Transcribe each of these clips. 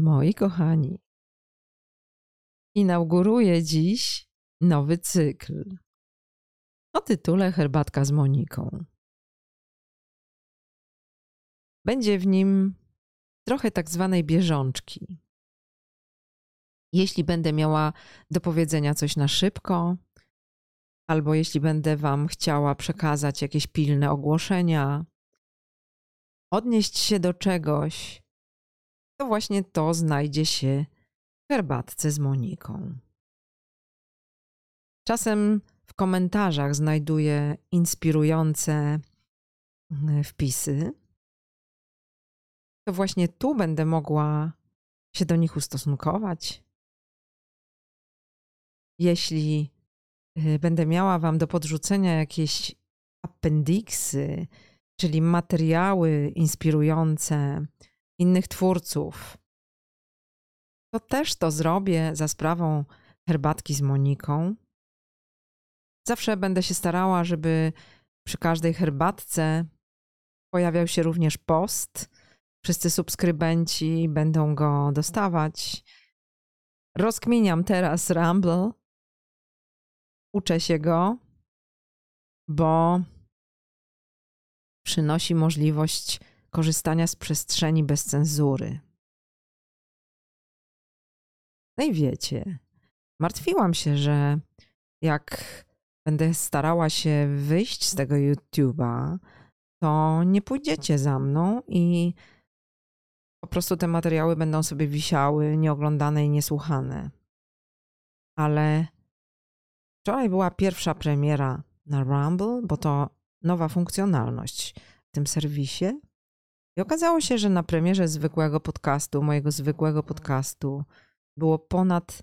Moi kochani, inauguruję dziś nowy cykl o tytule Herbatka z Moniką. Będzie w nim trochę tak zwanej bieżączki. Jeśli będę miała do powiedzenia coś na szybko, albo jeśli będę Wam chciała przekazać jakieś pilne ogłoszenia, odnieść się do czegoś, to właśnie to znajdzie się w herbatce z Moniką. Czasem w komentarzach znajduję inspirujące mm, wpisy. To właśnie tu będę mogła się do nich ustosunkować. Jeśli y, będę miała Wam do podrzucenia jakieś appendiksy, czyli materiały inspirujące innych twórców, to też to zrobię za sprawą herbatki z Moniką. Zawsze będę się starała, żeby przy każdej herbatce pojawiał się również post. Wszyscy subskrybenci będą go dostawać. Rozkminiam teraz Rumble. Uczę się go, bo przynosi możliwość korzystania z przestrzeni bez cenzury. No i wiecie, martwiłam się, że jak będę starała się wyjść z tego YouTube'a, to nie pójdziecie za mną i po prostu te materiały będą sobie wisiały, nieoglądane i niesłuchane. Ale wczoraj była pierwsza premiera na Rumble, bo to nowa funkcjonalność w tym serwisie. Okazało się, że na premierze zwykłego podcastu, mojego zwykłego podcastu, było ponad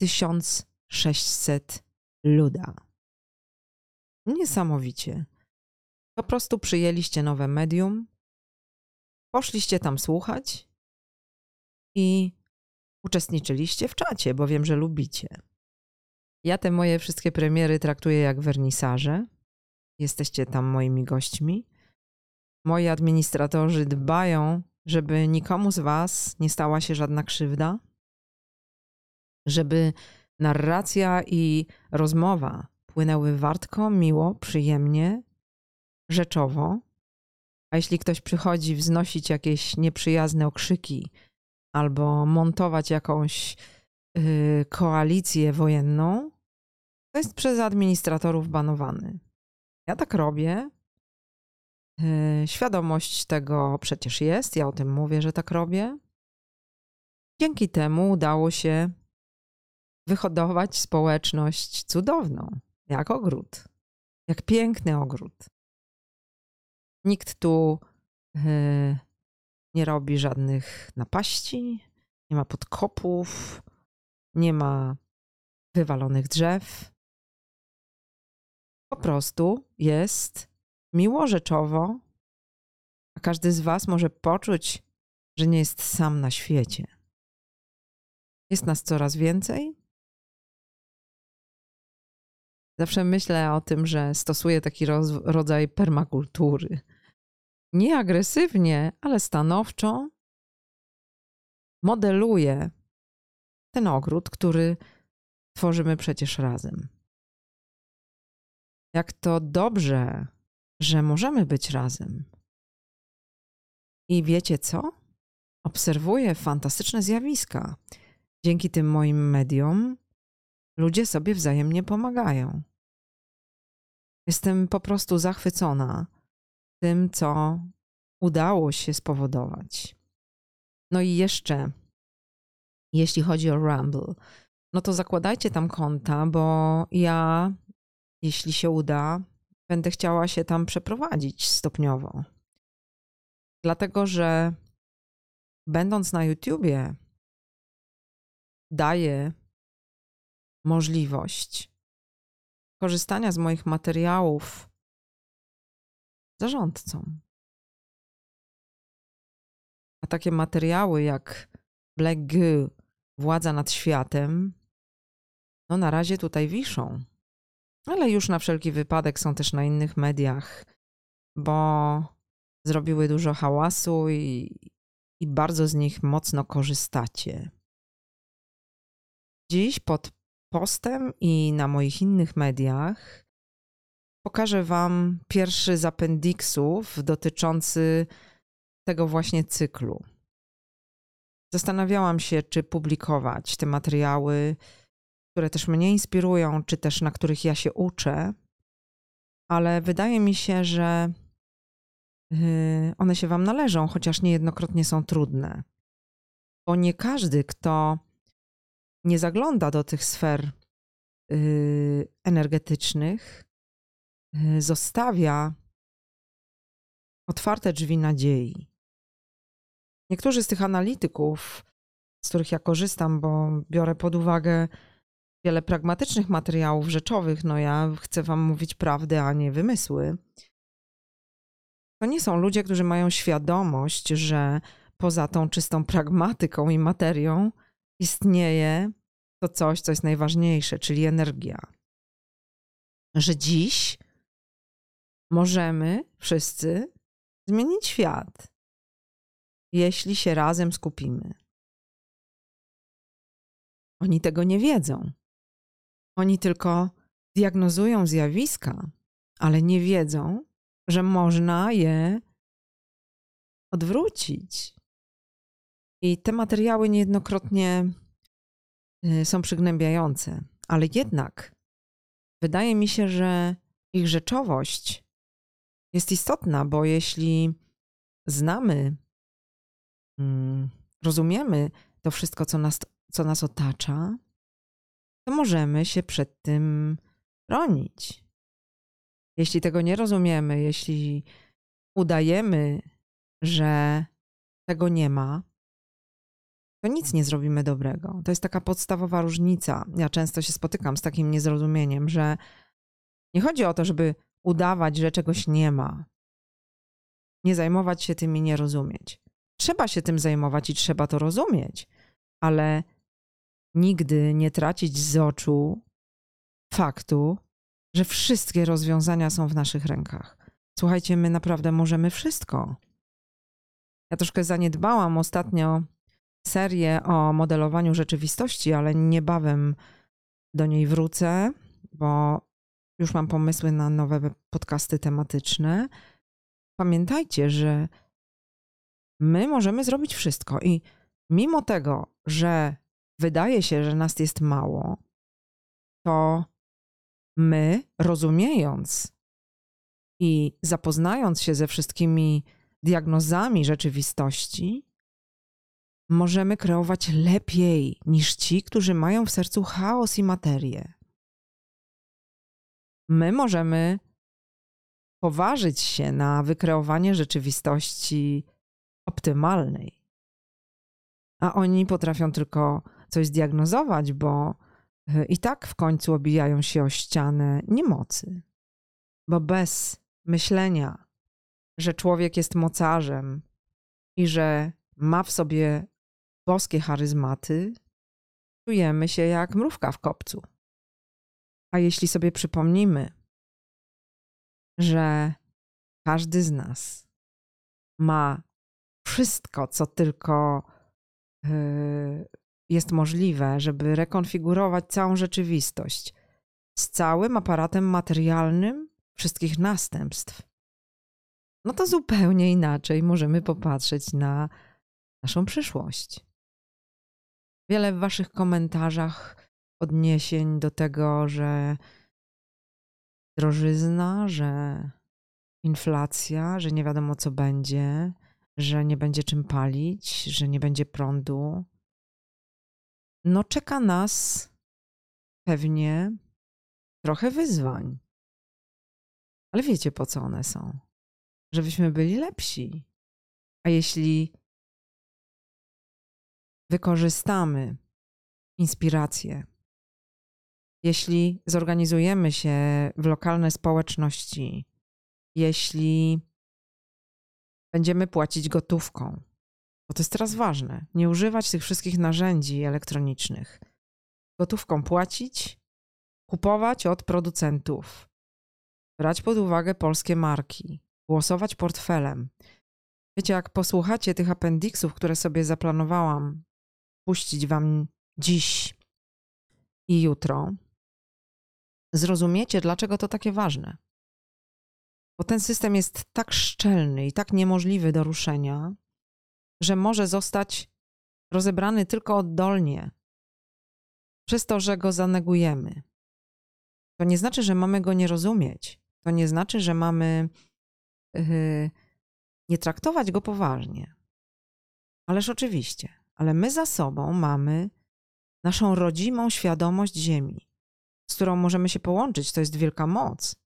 1600 luda. Niesamowicie. Po prostu przyjęliście nowe medium, poszliście tam słuchać i uczestniczyliście w czacie, bo wiem, że lubicie. Ja te moje wszystkie premiery traktuję jak wernisaże. Jesteście tam moimi gośćmi. Moi administratorzy dbają, żeby nikomu z Was nie stała się żadna krzywda, żeby narracja i rozmowa płynęły wartko, miło, przyjemnie, rzeczowo. A jeśli ktoś przychodzi wznosić jakieś nieprzyjazne okrzyki albo montować jakąś yy, koalicję wojenną, to jest przez administratorów banowany. Ja tak robię. Yy, świadomość tego przecież jest, ja o tym mówię, że tak robię. Dzięki temu udało się wyhodować społeczność cudowną, jak ogród, jak piękny ogród. Nikt tu yy, nie robi żadnych napaści, nie ma podkopów, nie ma wywalonych drzew. Po prostu jest miło, rzeczowo, a każdy z Was może poczuć, że nie jest sam na świecie. Jest nas coraz więcej, Zawsze myślę o tym, że stosuję taki rodzaj permakultury. Nie agresywnie, ale stanowczo modeluję ten ogród, który tworzymy przecież razem. Jak to dobrze, że możemy być razem. I wiecie co? Obserwuję fantastyczne zjawiska. Dzięki tym moim mediom ludzie sobie wzajemnie pomagają. Jestem po prostu zachwycona tym, co udało się spowodować. No i jeszcze, jeśli chodzi o Rumble, no to zakładajcie tam konta, bo ja, jeśli się uda, będę chciała się tam przeprowadzić stopniowo. Dlatego, że będąc na YouTubie, daję możliwość korzystania z moich materiałów zarządcom. A takie materiały jak Black Goo, Władza nad światem, no na razie tutaj wiszą. Ale już na wszelki wypadek są też na innych mediach, bo zrobiły dużo hałasu i i bardzo z nich mocno korzystacie. Dziś pod postem i na moich innych mediach pokażę Wam pierwszy z appendiksów dotyczący tego właśnie cyklu. Zastanawiałam się, czy publikować te materiały, które też mnie inspirują, czy też na których ja się uczę, ale wydaje mi się, że y, one się Wam należą, chociaż niejednokrotnie są trudne. Bo nie każdy, kto nie zagląda do tych sfer y, energetycznych, y, zostawia otwarte drzwi nadziei. Niektórzy z tych analityków, z których ja korzystam, bo biorę pod uwagę wiele pragmatycznych materiałów rzeczowych, no ja chcę Wam mówić prawdę, a nie wymysły. To nie są ludzie, którzy mają świadomość, że poza tą czystą pragmatyką i materią istnieje to coś, co jest najważniejsze, czyli energia. Że dziś możemy wszyscy zmienić świat, jeśli się razem skupimy. Oni tego nie wiedzą. Oni tylko diagnozują zjawiska, ale nie wiedzą, że można je odwrócić. I te materiały niejednokrotnie y, są przygnębiające, ale jednak wydaje mi się, że ich rzeczowość jest istotna, bo jeśli znamy, mm, rozumiemy to wszystko, co nas, co nas otacza, to możemy się przed tym bronić. Jeśli tego nie rozumiemy, jeśli udajemy, że tego nie ma, to nic nie zrobimy dobrego. To jest taka podstawowa różnica. Ja często się spotykam z takim niezrozumieniem, że nie chodzi o to, żeby udawać, że czegoś nie ma. Nie zajmować się tym i nie rozumieć. Trzeba się tym zajmować i trzeba to rozumieć, ale nigdy nie tracić z oczu faktu, że wszystkie rozwiązania są w naszych rękach. Słuchajcie, my naprawdę możemy wszystko. Ja troszkę zaniedbałam ostatnio serię o modelowaniu rzeczywistości, ale niebawem do niej wrócę, bo już mam pomysły na nowe podcasty tematyczne. Pamiętajcie, że my możemy zrobić wszystko i mimo tego, że wydaje się, że nas jest mało, to my, rozumiejąc i zapoznając się ze wszystkimi diagnozami rzeczywistości, możemy kreować lepiej niż ci, którzy mają w sercu chaos i materię. My możemy poważyć się na wykreowanie rzeczywistości optymalnej, a oni potrafią tylko coś zdiagnozować, bo e, i tak w końcu obijają się o ścianę niemocy. Bo bez myślenia, że człowiek jest mocarzem i że ma w sobie boskie charyzmaty, czujemy się jak mrówka w kopcu. A jeśli sobie przypomnimy, że każdy z nas ma wszystko, co tylko yy, jest możliwe, żeby rekonfigurować całą rzeczywistość z całym aparatem materialnym wszystkich następstw, no to zupełnie inaczej możemy popatrzeć na naszą przyszłość. Wiele w Waszych komentarzach odniesień do tego, że drożyzna, że inflacja, że nie wiadomo co będzie, że nie będzie czym palić, że nie będzie prądu, no czeka nas pewnie trochę wyzwań. Ale wiecie, po co one są? Żebyśmy byli lepsi. A jeśli wykorzystamy inspirację, jeśli zorganizujemy się w lokalne społeczności, jeśli będziemy płacić gotówką, bo to jest teraz ważne. Nie używać tych wszystkich narzędzi elektronicznych. Gotówką płacić, kupować od producentów, brać pod uwagę polskie marki, głosować portfelem. Wiecie, jak posłuchacie tych apendiksów, które sobie zaplanowałam puścić wam dziś i jutro, zrozumiecie, dlaczego to takie ważne. Bo ten system jest tak szczelny i tak niemożliwy do ruszenia, że może zostać rozebrany tylko oddolnie, przez to, że go zanegujemy. To nie znaczy, że mamy go nie rozumieć. To nie znaczy, że mamy yy, nie traktować go poważnie. Ależ oczywiście, ale my za sobą mamy naszą rodzimą świadomość Ziemi, z którą możemy się połączyć. To jest wielka moc.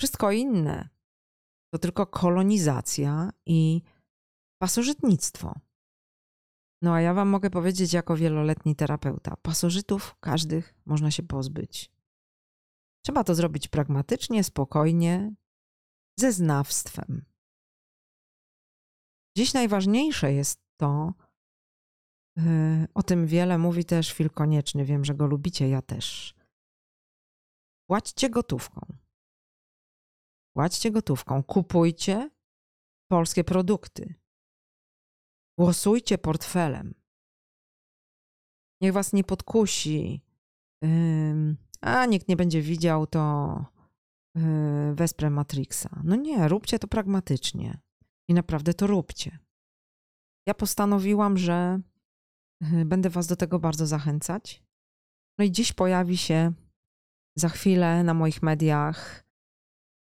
Wszystko inne to tylko kolonizacja i pasożytnictwo. No a ja wam mogę powiedzieć jako wieloletni terapeuta, pasożytów każdych można się pozbyć. Trzeba to zrobić pragmatycznie, spokojnie, ze znawstwem. Dziś najważniejsze jest to, yy, o tym wiele mówi też Fil Konieczny, wiem, że go lubicie, ja też. Płaćcie gotówką. Płaćcie gotówką, kupujcie polskie produkty. Głosujcie portfelem. Niech was nie podkusi. A nikt nie będzie widział, to yy, wesprę Matrixa. No nie, róbcie to pragmatycznie. I naprawdę to róbcie. Ja postanowiłam, że yy, będę was do tego bardzo zachęcać. No i dziś pojawi się za chwilę na moich mediach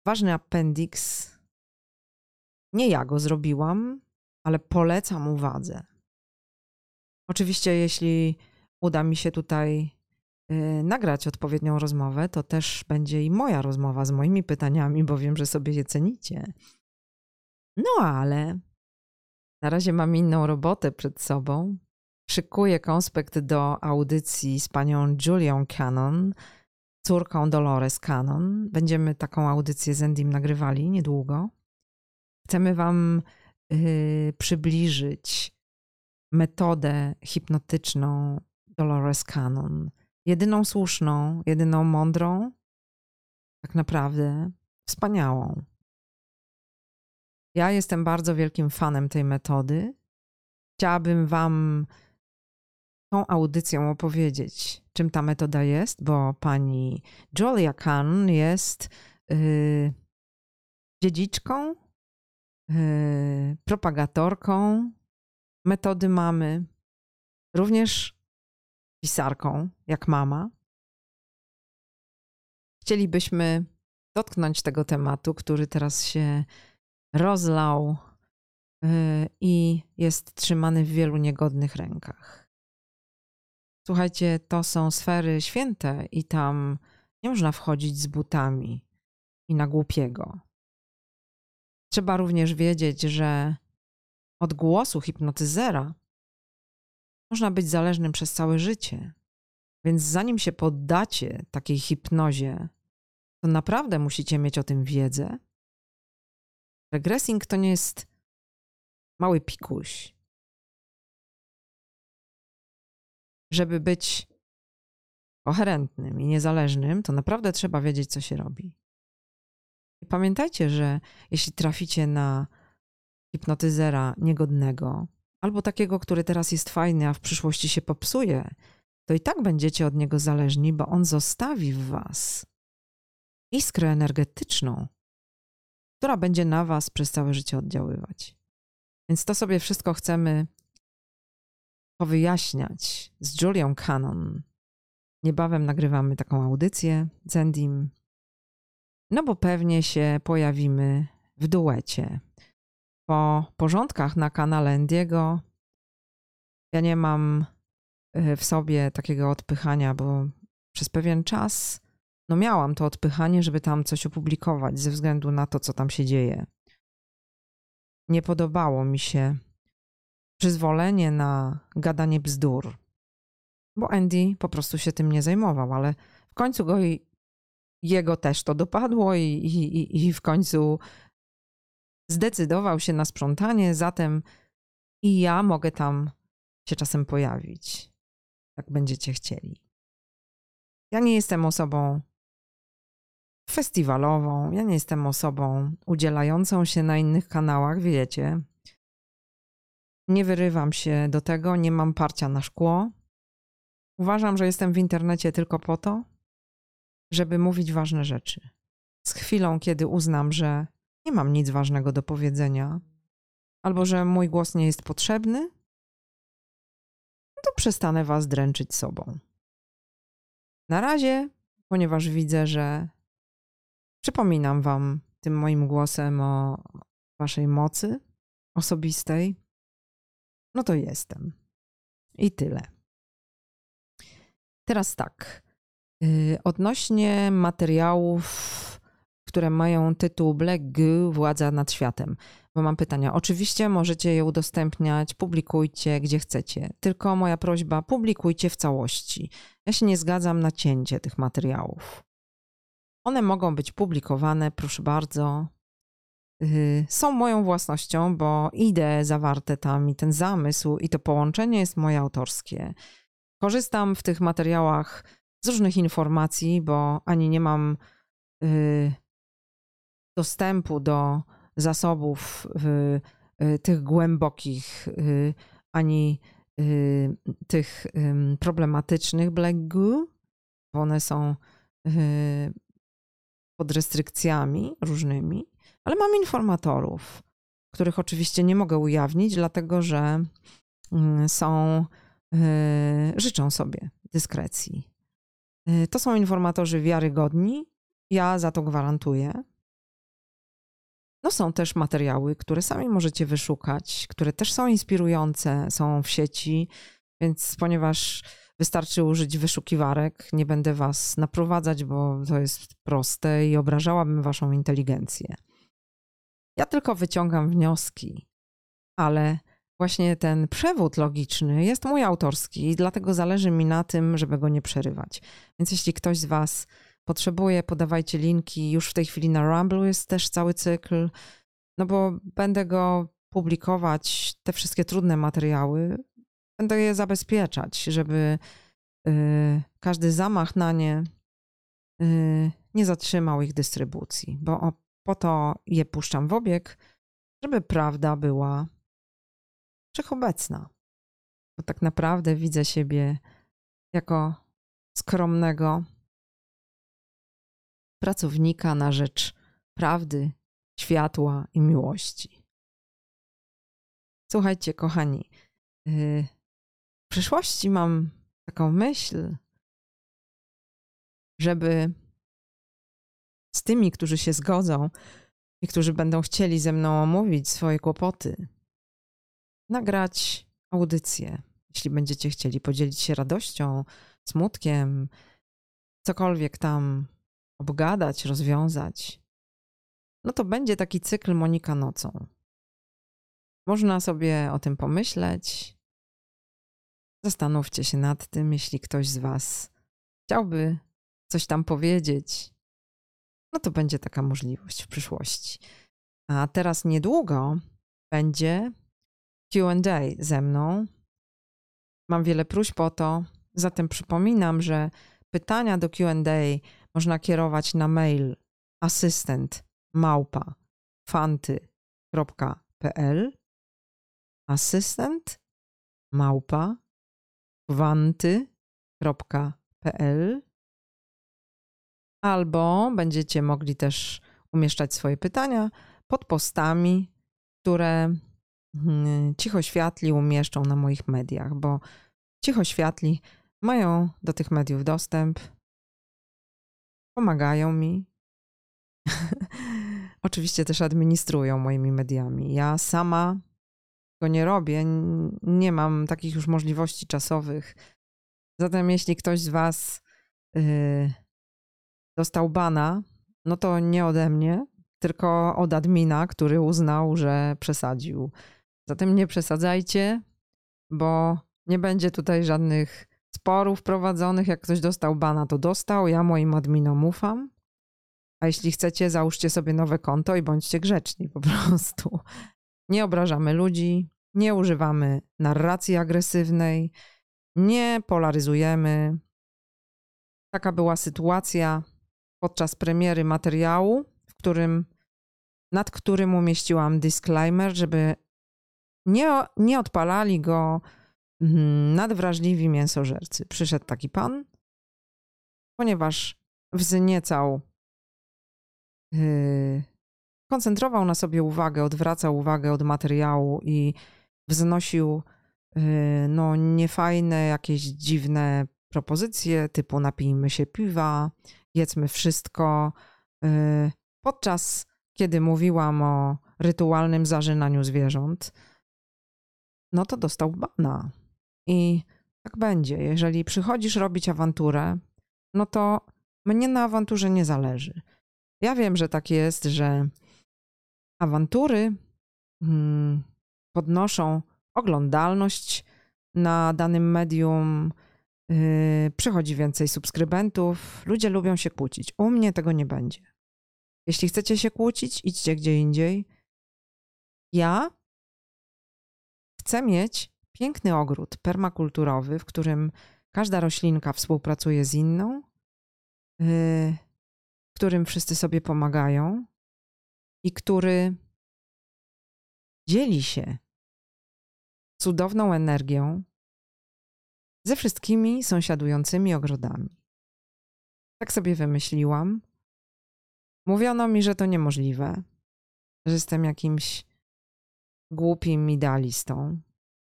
ważny appendix. Nie ja go zrobiłam, ale polecam uwadze. Oczywiście, jeśli uda mi się tutaj y, nagrać odpowiednią rozmowę, to też będzie i moja rozmowa z moimi pytaniami, bo wiem, że sobie je cenicie. No ale na razie mam inną robotę przed sobą. Szykuję konspekt do audycji z panią Julią Cannon, córką Dolores Cannon. Będziemy taką audycję z Endym nagrywali niedługo. Chcemy Wam przybliżyć metodę hipnotyczną Dolores Cannon. Jedyną słuszną, jedyną mądrą, tak naprawdę wspaniałą. Ja jestem bardzo wielkim fanem tej metody. Chciałabym Wam tą audycją opowiedzieć, czym ta metoda jest, bo pani Julia Cannon jest yy, dziedziczką propagatorką metody mamy, również pisarką, jak mama. Chcielibyśmy dotknąć tego tematu, który teraz się rozlał yy, i jest trzymany w wielu niegodnych rękach. Słuchajcie, to są sfery święte i tam nie można wchodzić z butami i na głupiego. Trzeba również wiedzieć, że od głosu hipnotyzera można być zależnym przez całe życie. Więc zanim się poddacie takiej hipnozie, to naprawdę musicie mieć o tym wiedzę. Regressing to nie jest mały pikuś. Żeby być koherentnym i niezależnym, to naprawdę trzeba wiedzieć, co się robi. Pamiętajcie, że jeśli traficie na hipnotyzera niegodnego, albo takiego, który teraz jest fajny, a w przyszłości się popsuje, to i tak będziecie od niego zależni, bo on zostawi w was iskrę energetyczną, która będzie na was przez całe życie oddziaływać. Więc to sobie wszystko chcemy powyjaśniać z Julią Cannon. Niebawem nagrywamy taką audycję z Endym no bo pewnie się pojawimy w duecie. Po porządkach na kanale Endiego ja nie mam e, w sobie takiego odpychania, bo przez pewien czas no miałam to odpychanie, żeby tam coś opublikować ze względu na to, co tam się dzieje. Nie podobało mi się przyzwolenie na gadanie bzdur, bo Andy po prostu się tym nie zajmował, ale w końcu go jego też to dopadło i, i, i w końcu zdecydował się na sprzątanie, zatem i ja mogę tam się czasem pojawić, jak będziecie chcieli. Ja nie jestem osobą festiwalową. Ja nie jestem osobą udzielającą się na innych kanałach, wiecie. Nie wyrywam się do tego, nie mam parcia na szkło. Uważam, że jestem w internecie tylko po to, żeby mówić ważne rzeczy. Z chwilą, kiedy uznam, że nie mam nic ważnego do powiedzenia, albo że mój głos nie jest potrzebny, to przestanę was dręczyć sobą. Na razie, ponieważ widzę, że przypominam wam tym moim głosem o waszej mocy osobistej, no to jestem. I tyle. Teraz tak. Y, odnośnie materiałów, które mają tytuł Black Goo, Władza nad światem. Bo mam pytania. Oczywiście możecie je udostępniać, publikujcie gdzie chcecie. Tylko moja prośba, publikujcie w całości. Ja się nie zgadzam na cięcie tych materiałów. One mogą być publikowane, proszę bardzo. Y, są moją własnością, bo idee zawarte tam i ten zamysł i to połączenie jest moje autorskie. Korzystam w tych materiałach z różnych informacji, bo ani nie mam y, dostępu do zasobów y, tych głębokich, ani tych problematycznych Black bo one są pod restrykcjami różnymi, ale mam informatorów, których oczywiście nie mogę ujawnić, dlatego że mm, są, życzą sobie dyskrecji. Y, to są informatorzy wiarygodni, ja za to gwarantuję. No są też materiały, które sami możecie wyszukać, które też są inspirujące, są w sieci, więc ponieważ wystarczy użyć wyszukiwarek, nie będę was naprowadzać, bo to jest proste i obrażałabym waszą inteligencję. Ja tylko wyciągam wnioski, ale właśnie ten przewód logiczny jest mój autorski i dlatego zależy mi na tym, żeby go nie przerywać. Więc jeśli ktoś z Was potrzebuje, podawajcie linki. Już w tej chwili na Rumble jest też cały cykl, no bo będę go publikować, te wszystkie trudne materiały, będę je zabezpieczać, żeby y, każdy zamach na nie y, nie zatrzymał ich dystrybucji, bo po to je puszczam w obieg, żeby prawda była wszechobecna. Bo tak naprawdę widzę siebie jako skromnego pracownika na rzecz prawdy, światła i miłości. Słuchajcie, kochani, y, w przyszłości mam taką myśl, żeby z tymi, którzy się zgodzą i którzy będą chcieli ze mną omówić swoje kłopoty, nagrać audycję. Jeśli będziecie chcieli podzielić się radością, smutkiem, cokolwiek tam obgadać, rozwiązać, no to będzie taki cykl Monika nocą. Można sobie o tym pomyśleć. Zastanówcie się nad tym, jeśli ktoś z Was chciałby coś tam powiedzieć, no to będzie taka możliwość w przyszłości. A teraz niedługo będzie QA ze mną. Mam wiele próśb o to, zatem przypominam, że pytania do QA można kierować na mail asystent małpa fanty.pl asystent małpa fanty.pl albo będziecie mogli też umieszczać swoje pytania pod postami, które hmm, cicho światli umieszczą na moich mediach, bo cicho światli mają do tych mediów dostęp, pomagają mi. Oczywiście też administrują moimi mediami. Ja sama go nie robię, nie mam takich już możliwości czasowych. Zatem jeśli ktoś z Was yy, dostał bana, no to nie ode mnie, tylko od admina, który uznał, że przesadził. Zatem nie przesadzajcie, bo nie będzie tutaj żadnych sporów prowadzonych. Jak ktoś dostał bana, to dostał. Ja moim adminom ufam. A jeśli chcecie, załóżcie sobie nowe konto i bądźcie grzeczni po prostu. Nie obrażamy ludzi, nie używamy narracji agresywnej, nie polaryzujemy. Taka była sytuacja podczas premiery materiału, w którym, nad którym umieściłam disclaimer, żeby nie, nie odpalali go mm, nadwrażliwi mięsożercy. Przyszedł taki pan, ponieważ wzniecał, yy, koncentrował na sobie uwagę, odwracał uwagę od materiału i wznosił yy, no, niefajne, jakieś dziwne propozycje typu napijmy się piwa, jedzmy wszystko. Yy, podczas kiedy mówiłam o rytualnym zażynaniu zwierząt, no to dostał bana. I tak będzie. Jeżeli przychodzisz robić awanturę, no to mnie na awanturze nie zależy. Ja wiem, że tak jest, że awantury hmm, podnoszą oglądalność na danym medium, yy, przychodzi więcej subskrybentów, ludzie lubią się kłócić. U mnie tego nie będzie. Jeśli chcecie się kłócić, idźcie gdzie indziej. Ja chcę mieć piękny ogród permakulturowy, w którym każda roślinka współpracuje z inną, yy, w którym wszyscy sobie pomagają i który dzieli się cudowną energią ze wszystkimi sąsiadującymi ogrodami. Tak sobie wymyśliłam. Mówiono mi, że to niemożliwe, że jestem jakimś głupim idealistą.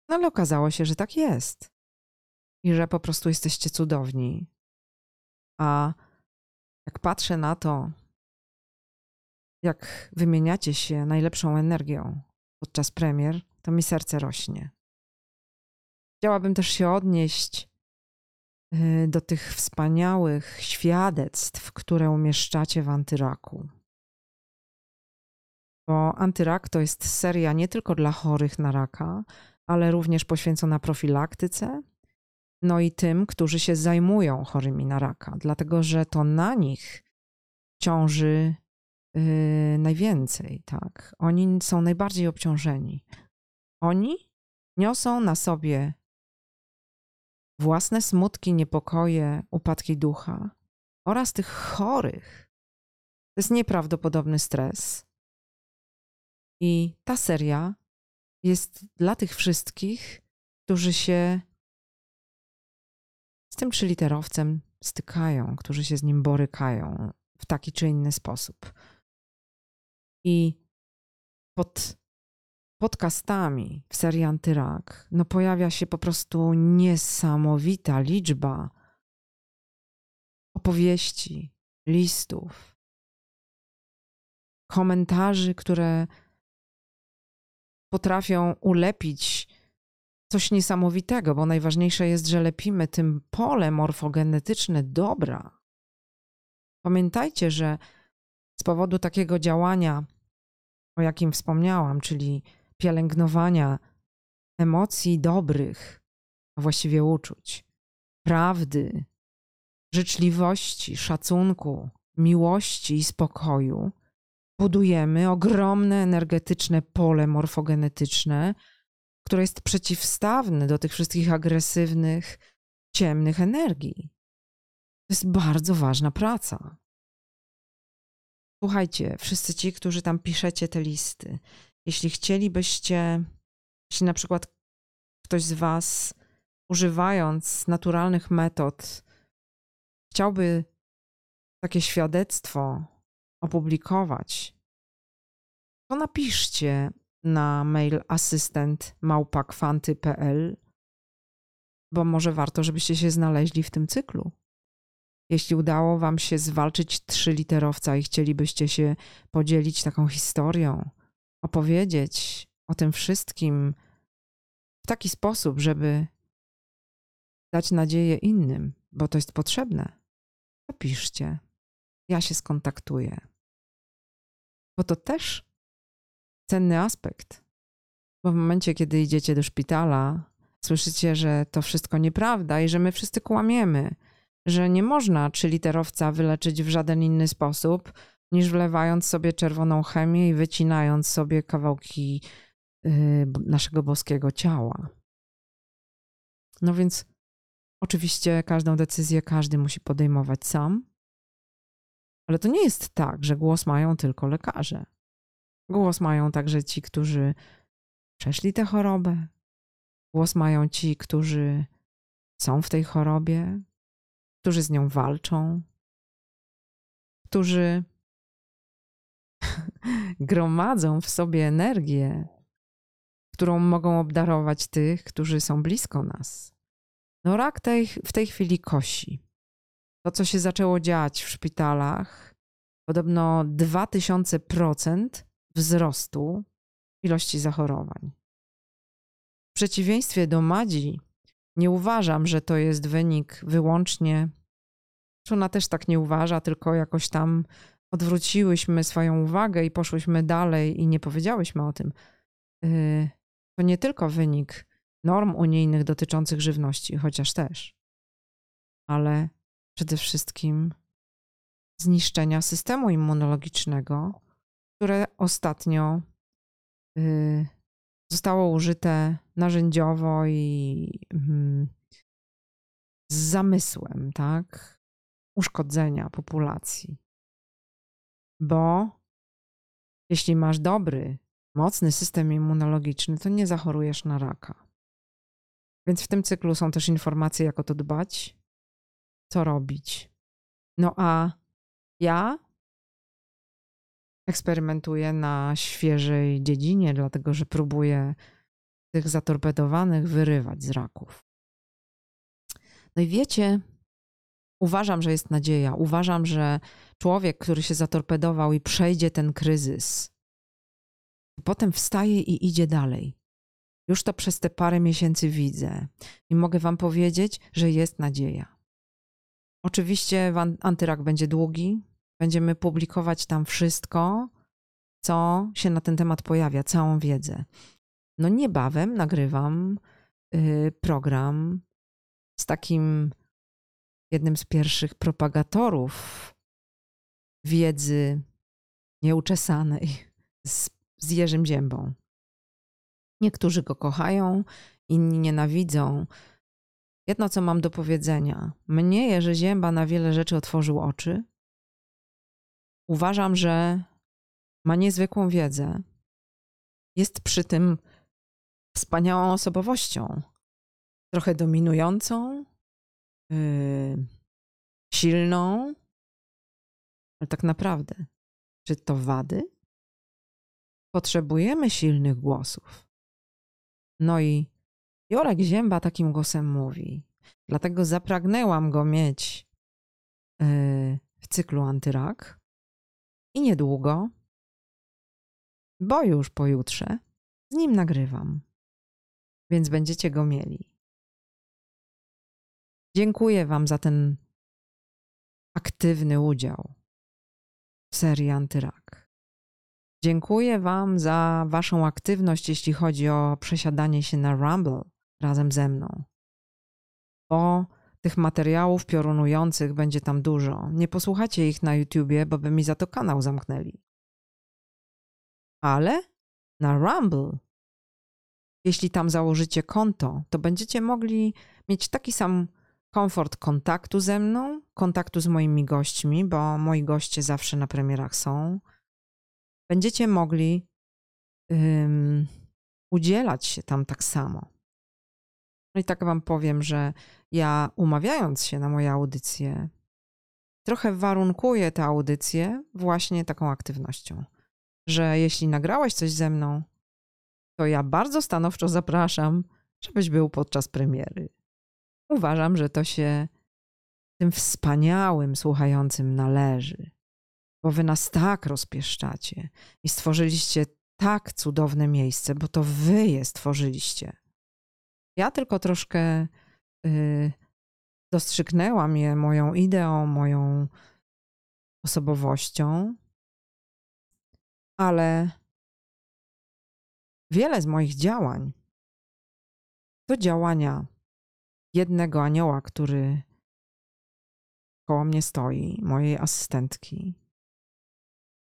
No ale okazało się, że tak jest. I że po prostu jesteście cudowni. A jak patrzę na to, jak wymieniacie się najlepszą energią podczas premier, to mi serce rośnie. Chciałabym też się odnieść y, do tych wspaniałych świadectw, które umieszczacie w antyraku. Bo antyrak to jest seria nie tylko dla chorych na raka, ale również poświęcona profilaktyce, no i tym, którzy się zajmują chorymi na raka, dlatego że to na nich ciąży yy, najwięcej, tak. Oni są najbardziej obciążeni. Oni niosą na sobie własne smutki, niepokoje, upadki ducha oraz tych chorych. To jest nieprawdopodobny stres. I ta seria jest dla tych wszystkich, którzy się z tym trzyliterowcem stykają, którzy się z nim borykają w taki czy inny sposób. I pod podcastami w serii Antyrak no pojawia się po prostu niesamowita liczba opowieści, listów, komentarzy, które potrafią ulepić coś niesamowitego, bo najważniejsze jest, że lepimy tym pole morfogenetyczne dobra. Pamiętajcie, że z powodu takiego działania, o jakim wspomniałam, czyli pielęgnowania emocji dobrych, a właściwie uczuć, prawdy, życzliwości, szacunku, miłości i spokoju, budujemy ogromne energetyczne pole morfogenetyczne, które jest przeciwstawne do tych wszystkich agresywnych, ciemnych energii. To jest bardzo ważna praca. Słuchajcie, wszyscy ci, którzy tam piszecie te listy, jeśli chcielibyście, jeśli na przykład ktoś z Was, używając naturalnych metod, chciałby takie świadectwo opublikować, to napiszcie na mail asystent małpakwanty.pl, bo może warto, żebyście się znaleźli w tym cyklu. Jeśli udało Wam się zwalczyć trzy literowca i chcielibyście się podzielić taką historią, opowiedzieć o tym wszystkim w taki sposób, żeby dać nadzieję innym, bo to jest potrzebne, to piszcie. Ja się skontaktuję. Bo to też cenny aspekt. Bo w momencie, kiedy idziecie do szpitala, słyszycie, że to wszystko nieprawda i że my wszyscy kłamiemy, że nie można trzyliterowca wyleczyć w żaden inny sposób, niż wlewając sobie czerwoną chemię i wycinając sobie kawałki y, naszego boskiego ciała. No więc oczywiście każdą decyzję każdy musi podejmować sam, Ale to nie jest tak, że głos mają tylko lekarze. Głos mają także ci, którzy przeszli tę chorobę. Głos mają ci, którzy są w tej chorobie, którzy z nią walczą, którzy gromadzą w sobie energię, którą mogą obdarować tych, którzy są blisko nas. No rak tej, w tej chwili kosi. To, co się zaczęło dziać w szpitalach, podobno 2000% wzrostu ilości zachorowań. W przeciwieństwie do Madzi, nie uważam, że to jest wynik wyłącznie, ona też tak nie uważa, tylko jakoś tam odwróciłyśmy swoją uwagę i poszłyśmy dalej i nie powiedziałyśmy o tym. Y, to nie tylko wynik norm unijnych dotyczących żywności, chociaż też, ale przede wszystkim zniszczenia systemu immunologicznego, które ostatnio y, zostało użyte narzędziowo i mm, z zamysłem, tak? Uszkodzenia populacji. Bo jeśli masz dobry, mocny system immunologiczny, to nie zachorujesz na raka. Więc w tym cyklu są też informacje, jak o to dbać, co robić. No a ja eksperymentuję na świeżej dziedzinie, dlatego że próbuję tych zatorpedowanych wyrywać z raków. No i wiecie, uważam, że jest nadzieja. Uważam, że człowiek, który się zatorpedował i przejdzie ten kryzys, potem wstaje i idzie dalej. Już to przez te parę miesięcy widzę i mogę Wam powiedzieć, że jest nadzieja. Oczywiście antyrak będzie długi, będziemy publikować tam wszystko, co się na ten temat pojawia, całą wiedzę. No niebawem nagrywam y, program z takim jednym z pierwszych propagatorów wiedzy nieuczesanej z, z Jerzym Ziębą. Niektórzy go kochają, inni nienawidzą. Jedno, co mam do powiedzenia. Mnie Jerzy Zięba na wiele rzeczy otworzył oczy. Uważam, że ma niezwykłą wiedzę. Jest przy tym wspaniałą osobowością. Trochę dominującą, yy, silną, ale tak naprawdę, czy to wady? Potrzebujemy silnych głosów. No i Jolek Zięba takim głosem mówi. Dlatego zapragnęłam go mieć yy, w cyklu antyrak. I niedługo, bo już pojutrze, z nim nagrywam. Więc będziecie go mieli. Dziękuję Wam za ten aktywny udział w serii Antyrak. Dziękuję Wam za Waszą aktywność, jeśli chodzi o przesiadanie się na Rumble razem ze mną. Bo tych materiałów piorunujących będzie tam dużo. Nie posłuchacie ich na YouTubie, bo by mi za to kanał zamknęli. Ale na Rumble, jeśli tam założycie konto, to będziecie mogli mieć taki sam komfort kontaktu ze mną, kontaktu z moimi gośćmi, bo moi goście zawsze na premierach są będziecie mogli um, udzielać się tam tak samo. No i tak Wam powiem, że ja umawiając się na moje audycje, trochę warunkuję tę audycję właśnie taką aktywnością, że jeśli nagrałeś coś ze mną, to ja bardzo stanowczo zapraszam, żebyś był podczas premiery. Uważam, że to się tym wspaniałym słuchającym należy bo wy nas tak rozpieszczacie i stworzyliście tak cudowne miejsce, bo to wy je stworzyliście. Ja tylko troszkę y, dostrzygnęłam je moją ideą, moją osobowością, ale wiele z moich działań to działania jednego anioła, który koło mnie stoi, mojej asystentki,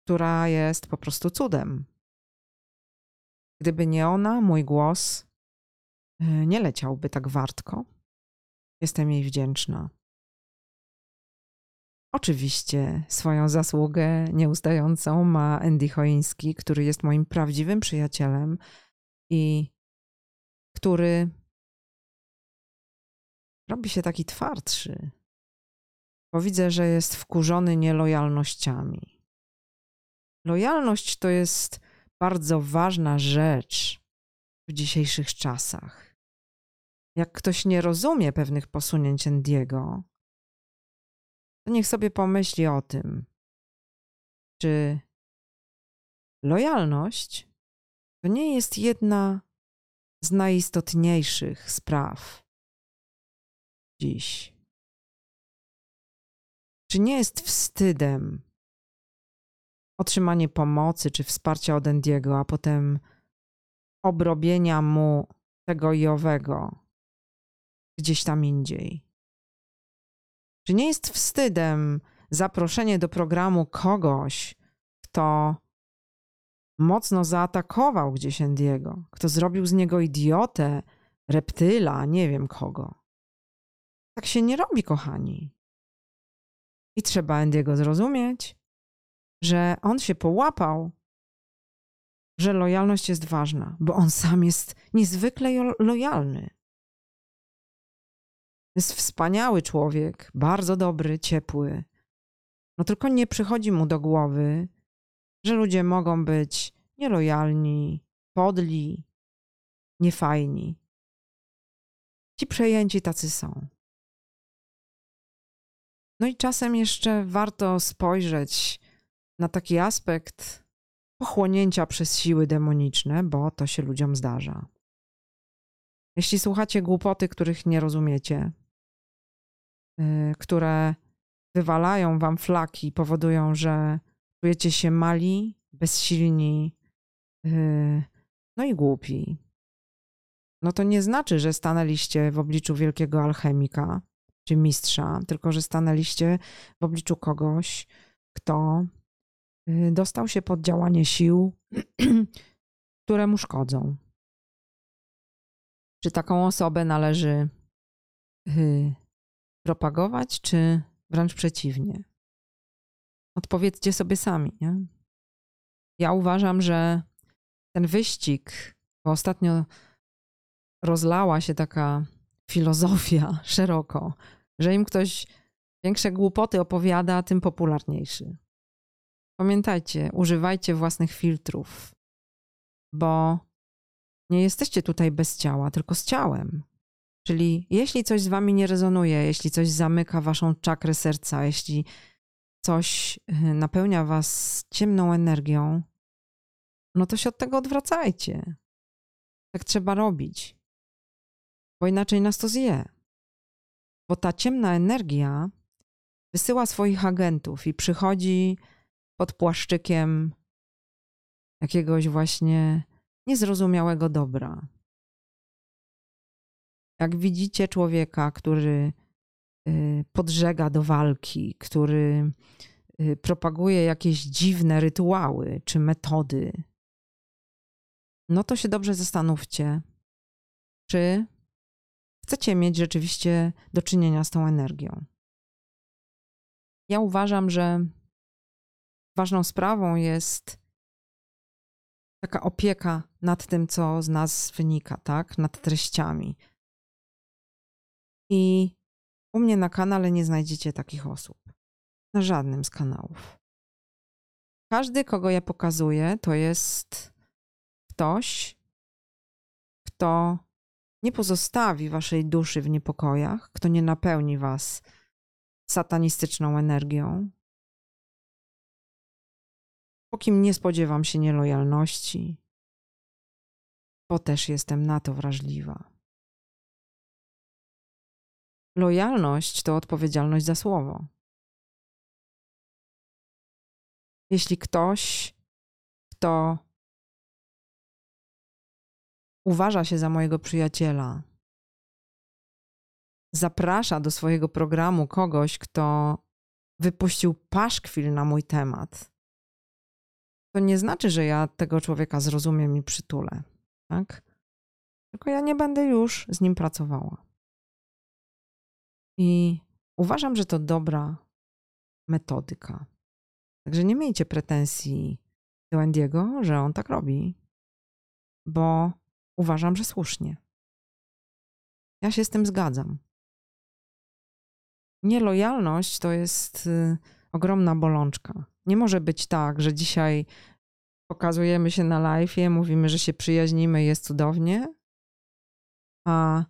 która jest po prostu cudem. Gdyby nie ona, mój głos nie leciałby tak wartko. Jestem jej wdzięczna. Oczywiście swoją zasługę nieustającą ma Andy Choiński, który jest moim prawdziwym przyjacielem i który robi się taki twardszy, bo widzę, że jest wkurzony nielojalnościami. Lojalność to jest bardzo ważna rzecz w dzisiejszych czasach. Jak ktoś nie rozumie pewnych posunięć Endiego, to niech sobie pomyśli o tym, czy lojalność to nie jest jedna z najistotniejszych spraw dziś. Czy nie jest wstydem otrzymanie pomocy czy wsparcia od Endiego, a potem obrobienia mu tego i owego gdzieś tam indziej? Czy nie jest wstydem zaproszenie do programu kogoś, kto mocno zaatakował gdzieś Endiego, kto zrobił z niego idiotę, reptyla, nie wiem kogo? Tak się nie robi, kochani. I trzeba Endiego zrozumieć, że on się połapał, że lojalność jest ważna, bo on sam jest niezwykle lojalny. Jest wspaniały człowiek, bardzo dobry, ciepły. No tylko nie przychodzi mu do głowy, że ludzie mogą być nielojalni, podli, niefajni. Ci przejęci tacy są. No i czasem jeszcze warto spojrzeć na taki aspekt pochłonięcia przez siły demoniczne, bo to się ludziom zdarza. Jeśli słuchacie głupoty, których nie rozumiecie, które wywalają wam flaki, powodują, że czujecie się mali, bezsilni, y, no i głupi. No to nie znaczy, że stanęliście w obliczu wielkiego alchemika czy mistrza, tylko że stanęliście w obliczu kogoś, kto y, dostał się pod działanie sił, które mu szkodzą. Czy taką osobę należy propagować, czy wręcz przeciwnie? Odpowiedzcie sobie sami. Nie? Ja uważam, że ten wyścig, bo ostatnio rozlała się taka filozofia szeroko, że im ktoś większe głupoty opowiada, tym popularniejszy. Pamiętajcie, używajcie własnych filtrów, bo nie jesteście tutaj bez ciała, tylko z ciałem. Czyli jeśli coś z wami nie rezonuje, jeśli coś zamyka waszą czakrę serca, jeśli coś y, napełnia was ciemną energią, no to się od tego odwracajcie. Tak trzeba robić, bo inaczej nas to zje. Bo ta ciemna energia wysyła swoich agentów i przychodzi pod płaszczykiem jakiegoś właśnie niezrozumiałego dobra. Jak widzicie człowieka, który y, podżega do walki, który y, propaguje jakieś dziwne rytuały czy metody, no to się dobrze zastanówcie, czy chcecie mieć rzeczywiście do czynienia z tą energią. Ja uważam, że ważną sprawą jest taka opieka nad tym, co z nas wynika, tak? Nad treściami. I u mnie na kanale nie znajdziecie takich osób. Na żadnym z kanałów. Każdy, kogo ja pokazuję, to jest ktoś, kto nie pozostawi waszej duszy w niepokojach, kto nie napełni was satanistyczną energią, po kim nie spodziewam się nielojalności, bo też jestem na to wrażliwa. Lojalność to odpowiedzialność za słowo. Jeśli ktoś, kto uważa się za mojego przyjaciela, zaprasza do swojego programu kogoś, kto wypuścił paszkwil na mój temat, to nie znaczy, że ja tego człowieka zrozumiem i przytulę, tak? Tylko ja nie będę już z nim pracowała. I uważam, że to dobra metodyka. Także nie miejcie pretensji do Andiego, że on tak robi, bo uważam, że słusznie. Ja się z tym zgadzam. Nielojalność to jest y, ogromna bolączka. Nie może być tak, że dzisiaj pokazujemy się na live, mówimy, że się przyjaźnimy, jest cudownie, a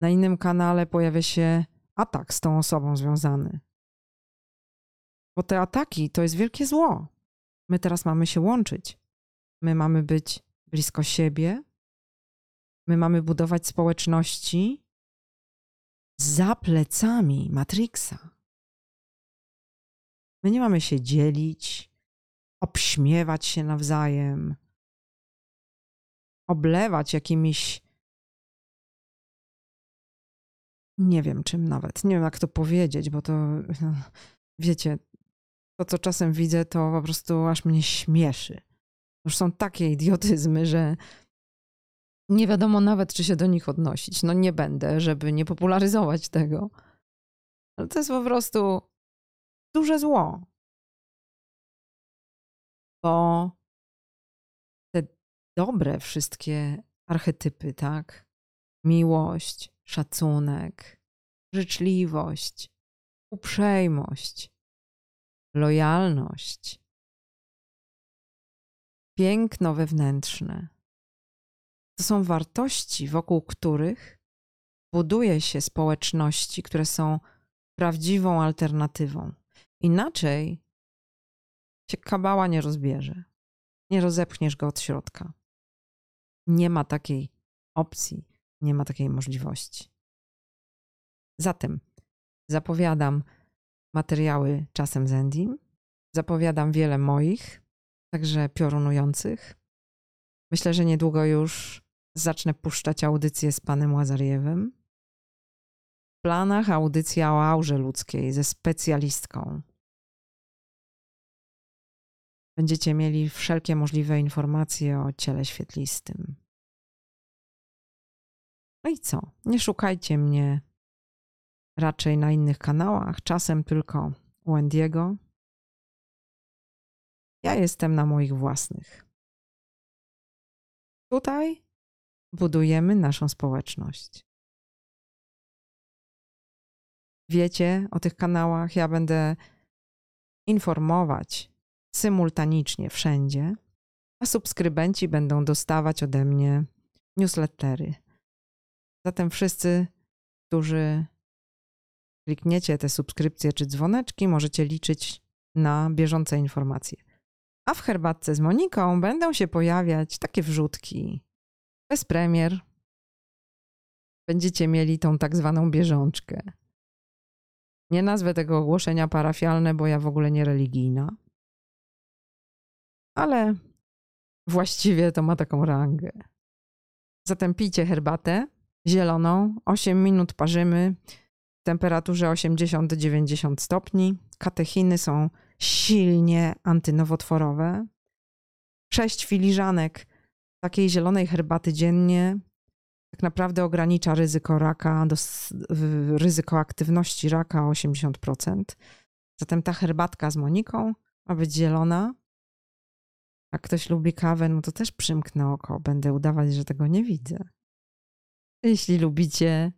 na innym kanale pojawia się atak z tą osobą związany. Bo te ataki to jest wielkie zło. My teraz mamy się łączyć. My mamy być blisko siebie. My mamy budować społeczności za plecami Matrixa. My nie mamy się dzielić, obśmiewać się nawzajem, oblewać jakimiś nie wiem czym nawet, nie wiem jak to powiedzieć, bo to wiecie, to co czasem widzę, to po prostu aż mnie śmieszy. Już są takie idiotyzmy, że nie wiadomo nawet, czy się do nich odnosić. No nie będę, żeby nie popularyzować tego. Ale to jest po prostu duże zło. Bo te dobre wszystkie archetypy, tak? Miłość, szacunek, życzliwość, uprzejmość, lojalność, piękno wewnętrzne. To są wartości, wokół których buduje się społeczności, które są prawdziwą alternatywą. Inaczej się kabała nie rozbierze. Nie rozepchniesz go od środka. Nie ma takiej opcji, nie ma takiej możliwości. Zatem zapowiadam materiały czasem z Endim. Zapowiadam wiele moich, także piorunujących. Myślę, że niedługo już zacznę puszczać audycje z panem Łazariewem. W planach audycja o aurze ludzkiej ze specjalistką. Będziecie mieli wszelkie możliwe informacje o ciele świetlistym. No i co? Nie szukajcie mnie raczej na innych kanałach, czasem tylko u Andiego. Ja jestem na moich własnych. Tutaj budujemy naszą społeczność. Wiecie o tych kanałach, ja będę informować symultanicznie wszędzie, a subskrybenci będą dostawać ode mnie newslettery. Zatem wszyscy, którzy klikniecie te subskrypcje czy dzwoneczki, możecie liczyć na bieżące informacje. A w herbatce z Moniką będą się pojawiać takie wrzutki bez premier. Będziecie mieli tą tak zwaną bieżączkę. Nie nazwę tego ogłoszenia parafialne, bo ja w ogóle nie religijna. Ale właściwie to ma taką rangę. Zatem pijcie herbatę zieloną, 8 minut parzymy w temperaturze 80-90 stopni. Katechiny są silnie antynowotworowe. 6 filiżanek takiej zielonej herbaty dziennie tak naprawdę ogranicza ryzyko raka, do, ryzyko aktywności raka o 80%. Zatem ta herbatka z Moniką ma być zielona. Jak ktoś lubi kawę, no to też przymknę oko, będę udawać, że tego nie widzę. Jeśli lubicie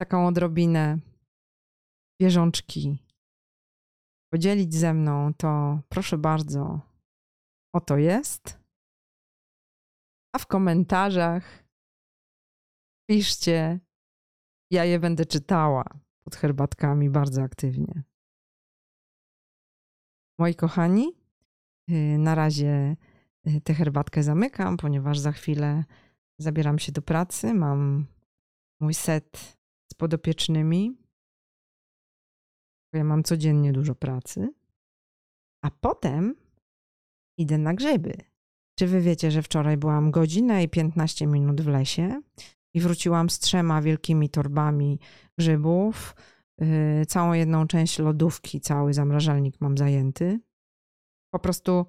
taką odrobinę bieżączki podzielić ze mną, to proszę bardzo, oto jest. A w komentarzach piszcie, ja je będę czytała pod herbatkami bardzo aktywnie. Moi kochani, y, na razie y, tę herbatkę zamykam, ponieważ za chwilę zabieram się do pracy. Mam mój set z podopiecznymi. Ja mam codziennie dużo pracy. A potem idę na grzyby. Czy wy wiecie, że wczoraj byłam godzinę i 15 minut w lesie i wróciłam z trzema wielkimi torbami grzybów, yy, całą jedną część lodówki, cały zamrażalnik mam zajęty. Po prostu,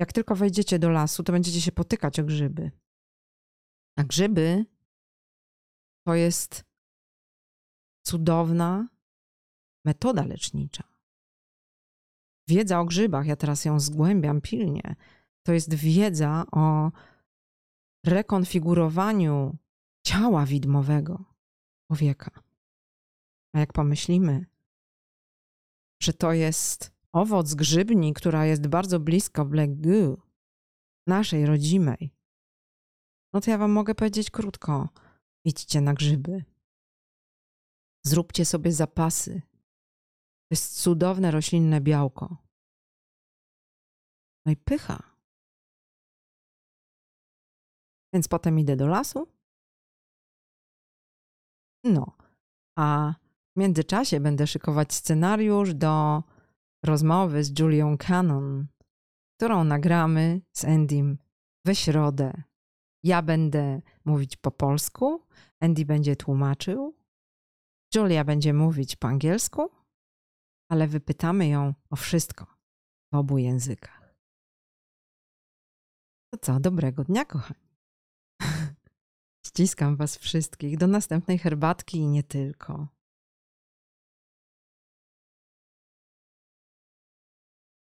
jak tylko wejdziecie do lasu, to będziecie się potykać o grzyby. A grzyby to jest cudowna, metoda lecznicza. Wiedza o grzybach, ja teraz ją zgłębiam pilnie, to jest wiedza o rekonfigurowaniu ciała widmowego człowieka. A jak pomyślimy, że to jest owoc grzybni, która jest bardzo blisko Black Goo, naszej rodzimej, no to ja wam mogę powiedzieć krótko: idźcie na grzyby. Zróbcie sobie zapasy. To jest cudowne roślinne białko. No i pycha. Więc potem idę do lasu. No, a w międzyczasie będę szykować scenariusz do rozmowy z Julią Cannon, którą nagramy z Endym we środę. Ja będę mówić po polsku, Andy będzie tłumaczył, Julia będzie mówić po angielsku, ale wypytamy ją o wszystko w obu językach. To co, dobrego dnia, kochani. Ściskam Was wszystkich do następnej herbatki i nie tylko.